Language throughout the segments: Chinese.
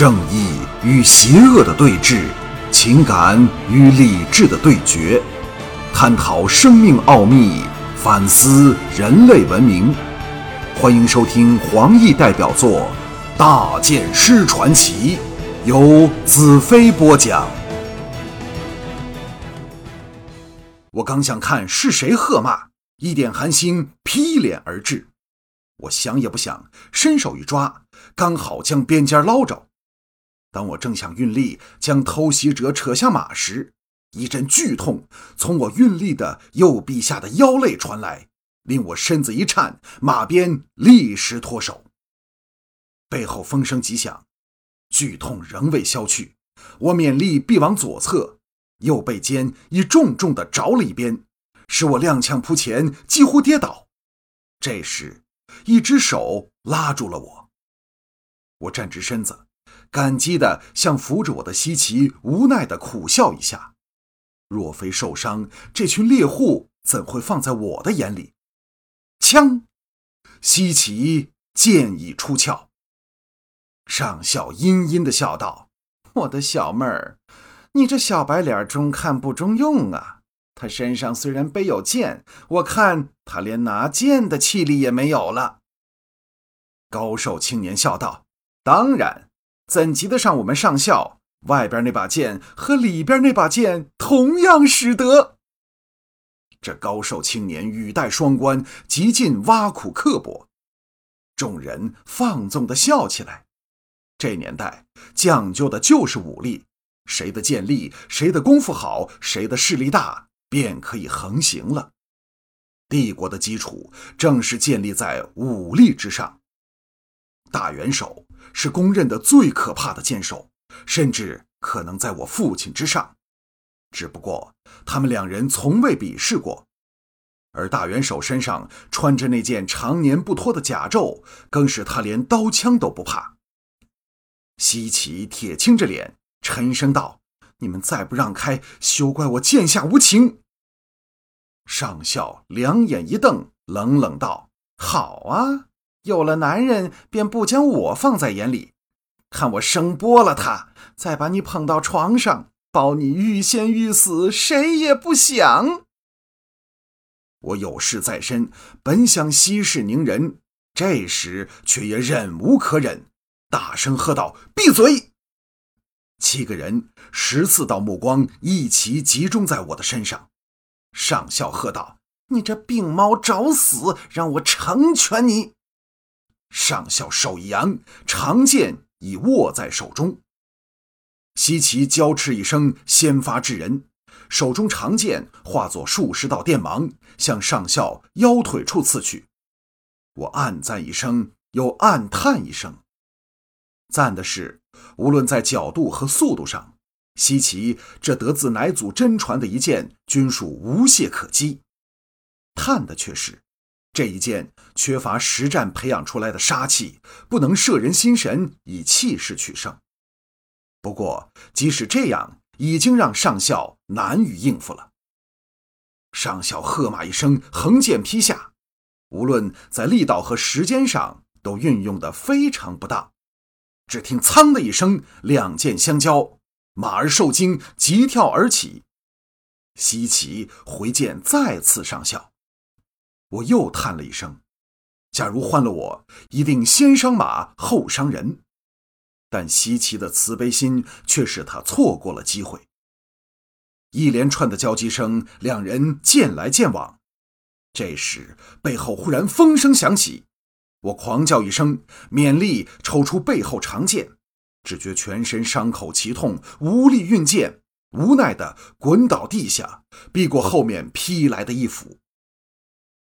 正义与邪恶的对峙，情感与理智的对决，探讨生命奥秘，反思人类文明。欢迎收听黄奕代表作《大剑师传奇》，由子飞播讲。我刚想看是谁喝骂，一点寒星劈脸而至。我想也不想，伸手一抓，刚好将边尖捞着。当我正想运力将偷袭者扯下马时，一阵剧痛从我运力的右臂下的腰肋传来，令我身子一颤，马鞭立时脱手。背后风声急响，剧痛仍未消去，我勉力臂往左侧，右背间已重重的着了一鞭，使我踉跄扑前，几乎跌倒。这时，一只手拉住了我，我站直身子。感激的向扶着我的西奇无奈的苦笑一下。若非受伤，这群猎户怎会放在我的眼里？枪，西奇剑已出鞘。上校阴阴的笑道：“我的小妹儿，你这小白脸中看不中用啊！他身上虽然背有剑，我看他连拿剑的气力也没有了。”高瘦青年笑道：“当然。”怎及得上我们上校？外边那把剑和里边那把剑同样使得。这高瘦青年语带双关，极尽挖苦刻薄。众人放纵的笑起来。这年代讲究的就是武力，谁的剑力，谁的功夫好，谁的势力大，便可以横行了。帝国的基础正是建立在武力之上。大元首。是公认的最可怕的剑手，甚至可能在我父亲之上。只不过他们两人从未比试过，而大元首身上穿着那件常年不脱的甲胄，更使他连刀枪都不怕。西岐铁青着脸，沉声道：“你们再不让开，休怪我剑下无情。”上校两眼一瞪，冷冷道：“好啊。”有了男人，便不将我放在眼里。看我生剥了他，再把你捧到床上，保你欲仙欲死，谁也不想。我有事在身，本想息事宁人，这时却也忍无可忍，大声喝道：“闭嘴！”七个人十四道目光一齐集中在我的身上。上校喝道：“你这病猫找死！让我成全你！”上校手一扬，长剑已握在手中。西岐娇叱一声，先发制人，手中长剑化作数十道电芒，向上校腰腿处刺去。我暗赞一声，又暗叹一声。赞的是，无论在角度和速度上，西岐这得自乃祖真传的一剑，均属无懈可击。叹的却是。这一剑缺乏实战培养出来的杀气，不能摄人心神，以气势取胜。不过，即使这样，已经让上校难于应付了。上校喝骂一声，横剑劈下，无论在力道和时间上都运用的非常不当。只听“噌”的一声，两剑相交，马儿受惊，急跳而起。西岐回剑再次上校。我又叹了一声，假如换了我，一定先伤马后伤人。但西岐的慈悲心却使他错过了机会。一连串的交击声，两人剑来剑往。这时背后忽然风声响起，我狂叫一声，勉力抽出背后长剑，只觉全身伤口奇痛，无力运剑，无奈的滚倒地下，避过后面劈来的一斧。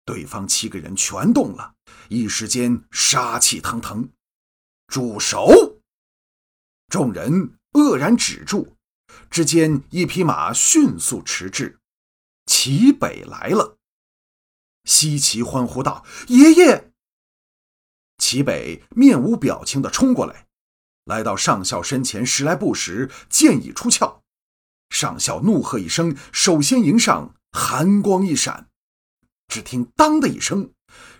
对方七个人全动了，一时间杀气腾腾。住手！众人愕然止住。只见一匹马迅速驰至，齐北来了。西岐欢呼道：“爷爷！”齐北面无表情地冲过来，来到上校身前十来步时，剑已出鞘。上校怒喝一声，首先迎上，寒光一闪。只听“当”的一声，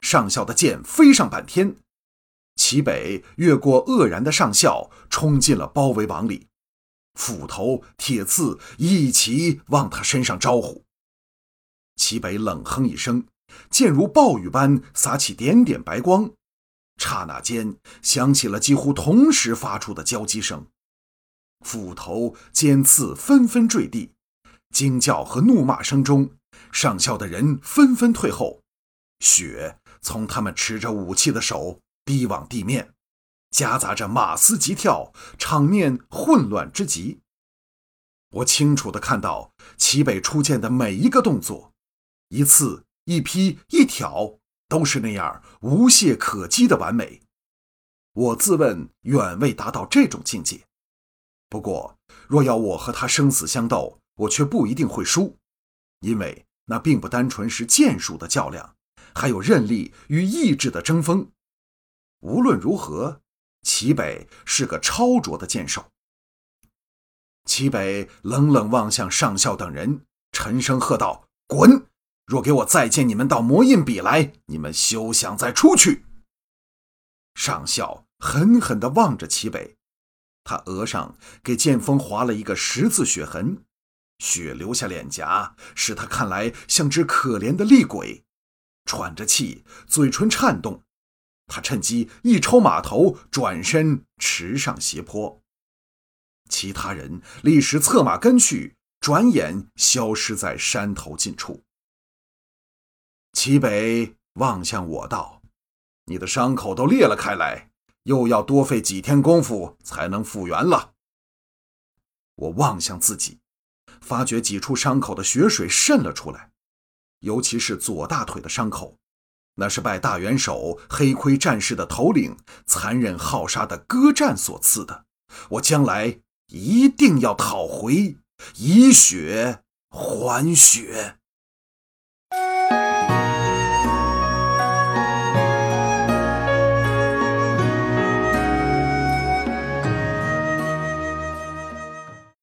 上校的剑飞上半天，齐北越过愕然的上校，冲进了包围网里，斧头、铁刺一齐往他身上招呼。齐北冷哼一声，剑如暴雨般洒起点点白光，刹那间响起了几乎同时发出的交击声，斧头、尖刺纷纷坠地，惊叫和怒骂声中，上校的人纷纷退后，血从他们持着武器的手。逼往地面，夹杂着马嘶急跳，场面混乱之极。我清楚地看到齐北出剑的每一个动作，一次、一劈、一挑，都是那样无懈可击的完美。我自问远未达到这种境界，不过若要我和他生死相斗，我却不一定会输，因为那并不单纯是剑术的较量，还有韧力与意志的争锋。无论如何，齐北是个超卓的剑手。齐北冷冷望向上校等人，沉声喝道：“滚！若给我再见你们到魔印比来，你们休想再出去。”上校狠狠地望着齐北，他额上给剑锋划了一个十字血痕，血流下脸颊，使他看来像只可怜的厉鬼，喘着气，嘴唇颤动。他趁机一抽马头，转身驰上斜坡。其他人立时策马跟去，转眼消失在山头近处。齐北望向我道：“你的伤口都裂了开来，又要多费几天功夫才能复原了。”我望向自己，发觉几处伤口的血水渗了出来，尤其是左大腿的伤口。那是拜大元首黑盔战士的头领残忍好杀的歌战所赐的，我将来一定要讨回，以血还血。